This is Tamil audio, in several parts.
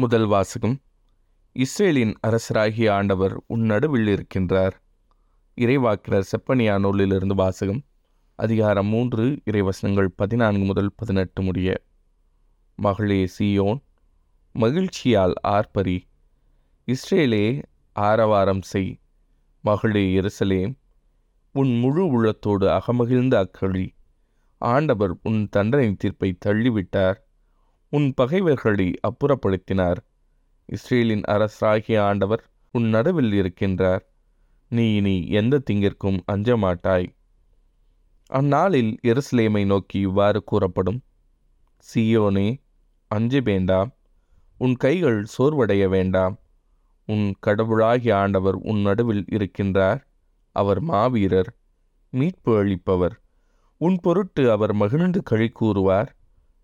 முதல் வாசகம். இஸ்ரேலின் அரசராகிய ஆண்டவர் உன் நடுவில் இருக்கின்றார். இறைவாக்கினர் செப்பனியா நூலிலிருந்து வாசகம் அதிகாரம் மூன்று இறைவசனங்கள் பதினான்கு முதல் பதினெட்டு முடிய. மகளே சியோன் மகிழ்ச்சியால் ஆர்ப்பரி. இஸ்ரேலே ஆரவாரம் செய். மகளே எருசலேம் உன் முழு உள்ளத்தோடு அகமகிழ்ந்த அக்களி ஆண்டவர் உன் தண்டனை தீர்ப்பை தள்ளிவிட்டார். உன் பகைவர்களை அப்புறப்படுத்தினார். இஸ்ரேலின் அரசராகிய ஆண்டவர் உன் நடுவில் இருக்கின்றார். நீ இனி எந்த திங்கிற்கும் அஞ்ச மாட்டாய் அந்நாளில் எருசலேமை நோக்கி இவ்வாறு கூறப்படும். சியோனே அஞ்சு வேண்டாம். உன் கைகள் சோர்வடைய வேண்டாம். உன் கடவுளாகிய ஆண்டவர் உன் நடுவில் இருக்கின்றார். அவர் மாவீரர் மீட்பு அளிப்பவர். உன் பொருட்டு அவர் மகிழ்ந்து கழி கூறுவார்.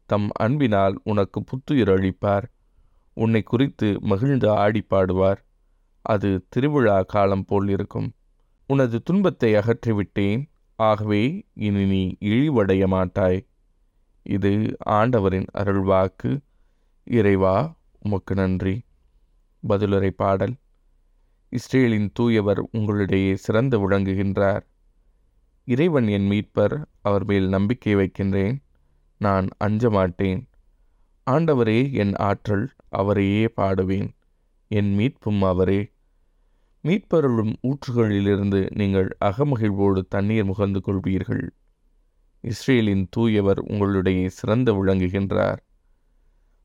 தம் அன்பினால் உனக்கு புத்துயிர் அளிப்பார் உன்னை குறித்து மகிழ்ந்து ஆடி பாடுவார். அது திருவிழா காலம் போல் இருக்கும். உனது துன்பத்தை அகற்றிவிட்டேன். ஆகவே இனி நீ இழிவடைய மாட்டாய். இது ஆண்டவரின் அருள்வாக்கு. இறைவா உமக்கு நன்றி. பதிலுரை பாடல். இஸ்ரேலின் தூயவர் உங்களிடையே சிறந்து விளங்குகின்றார். இறைவன் என் மீட்பர் அவர் மேல் நம்பிக்கை வைக்கின்றேன். நான் அஞ்ச மாட்டேன் ஆண்டவரே என் ஆற்றல் அவரையே பாடுவேன். என் மீட்பும் அவரே. மீட்பருளும் ஊற்றுகளிலிருந்து நீங்கள் அகமகிழ்வோடு தண்ணீர் முகந்து கொள்வீர்கள். இஸ்ரேலின் தூயவர் உங்களுடைய சிறந்து விளங்குகின்றார்.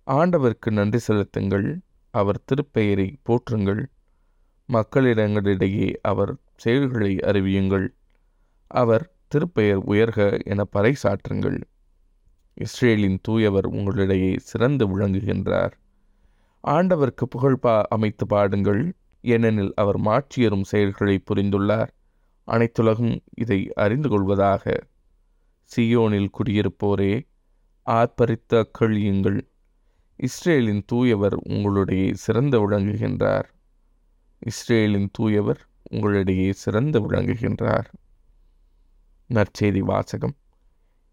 ஆண்டவருக்கு நன்றி செலுத்துங்கள். அவர் திருப்பெயரை போற்றுங்கள். மக்களிடங்களிடையே அவர் செயல்களை அறிவியுங்கள். அவர் திருப்பெயர் உயர்க என பறைசாற்றுங்கள் இஸ்ரேலின் தூயவர் உங்களிடையே சிறந்து விளங்குகின்றார். ஆண்டவருக்கு புகழ் பா அமைத்து பாடுங்கள். ஏனெனில் அவர் மாற்றியரும் செயல்களை புரிந்துள்ளார். அனைத்துலகும் இதை அறிந்து கொள்வதாக. சியோனில் குடியிருப்போரே ஆர்ப்பரித்த அக்கழியுங்கள் இஸ்ரேலின் தூயவர் உங்களுடைய சிறந்து விளங்குகின்றார். இஸ்ரேலின் தூயவர் உங்களிடையே சிறந்து விளங்குகின்றார். நற்செய்தி வாசகம்.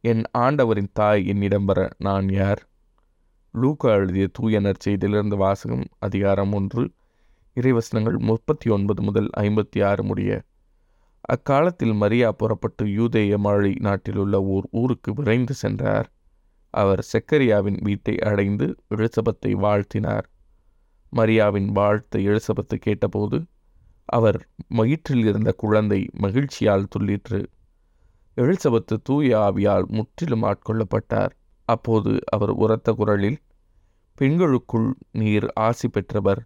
என் ஆண்டவரின் தாய் என்னிடம் வர நான் யார்? லூக்கா எழுதிய தூய நற்செய்தியிலிருந்து வாசகம் அதிகாரம் ஒன்று இறைவசனங்கள் முப்பத்தி ஒன்பது முதல் ஐம்பத்தி ஆறு முடிய. அக்காலத்தில் மரியா புறப்பட்டு யூதேய மாழி நாட்டிலுள்ள ஓர் ஊருக்கு விரைந்து சென்றார். அவர் செக்கரியாவின் வீட்டை அடைந்து எலிசபத்தை வாழ்த்தினார். மரியாவின் வாழ்த்தை எலிசபத்து கேட்டபோது அவர் மயிற்றில் இருந்த குழந்தை மகிழ்ச்சியால் துள்ளிற்று. எலிசபத்து தூய ஆவியால் முற்றிலும் ஆட்கொள்ளப்பட்டார். அப்போது அவர் உரத்த குரலில் பெண்களுக்குள் நீர் ஆசி பெற்றவர்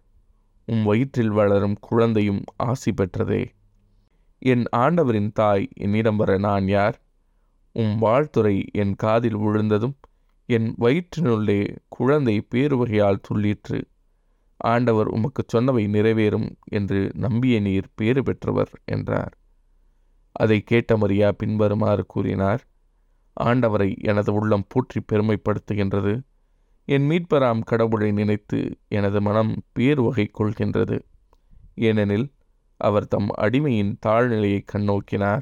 உம் வயிற்றில் வளரும் குழந்தையும் ஆசி பெற்றதே. என் ஆண்டவரின் தாய் என்னிடம் வர நான் யார்? உம் வாழ்த்துறை என் காதில் விழுந்ததும் என் வயிற்றினுள்ளே குழந்தை பேருவகையால் துள்ளிற்று. ஆண்டவர் உமக்கு சொன்னவை நிறைவேறும் என்று நம்பிய நீர் பேறு பெற்றவர் என்றார். அதை கேட்ட மரியா பின்வருமாறு கூறினார் ஆண்டவரை எனது உள்ளம் போற்றி பெருமைப்படுத்துகின்றது. என் மீட்பராம் கடவுளை நினைத்து எனது மனம் பேர்வகை கொள்கின்றது. ஏனெனில் அவர் தம் அடிமையின் தாழ்நிலையை கண்ணோக்கினார்.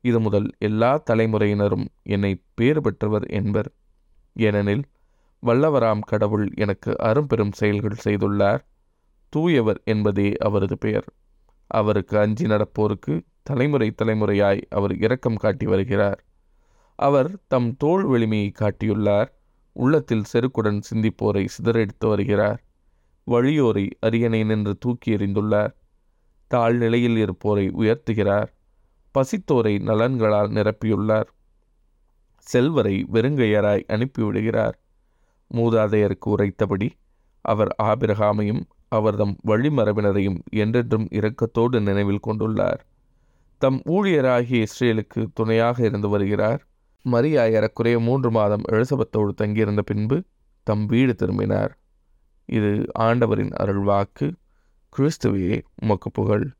இது முதல் எல்லா தலைமுறையினரும் என்னை பேறு பெற்றவர் என்பர். ஏனெனில் வல்லவராம் கடவுள் எனக்கு அரும்பெரும் செயல்கள் செய்துள்ளார். தூயவர் என்பதே அவரது பெயர். அவருக்கு அஞ்சி நடப்போருக்கு தலைமுறை தலைமுறையாய் அவர் இரக்கம் காட்டி வருகிறார். அவர் தம் தோல் வெளிமையை காட்டியுள்ளார். உள்ளத்தில் செருக்குடன் சிந்திப்போரை சிதறடித்து வருகிறார். வழியோரை அரியணை நின்று தூக்கி எறிந்துள்ளார். தாழ்நிலையில் இருப்போரை உயர்த்துகிறார். பசித்தோரை நலன்களால் நிரப்பியுள்ளார். செல்வரை வெறுங்கையராய் அனுப்பிவிடுகிறார். மூதாதையருக்கு உரைத்தபடி அவர் ஆபிரகாமையும் அவர்தம் வழிமரபினரையும் என்றென்றும் இரக்கத்தோடு நினைவில் கொண்டுள்ளார். தம் ஊழியராகிய இஸ்ரேலுக்கு துணையாக இருந்து வருகிறார். மரியா ஏறக்குறைய மூன்று மாதம் எலிசபெத்தோடு தங்கியிருந்த பின்பு தம் வீடு திரும்பினார். இது ஆண்டவரின் அருள்வாக்கு. கிறிஸ்துவையே உமக்கு புகழ்.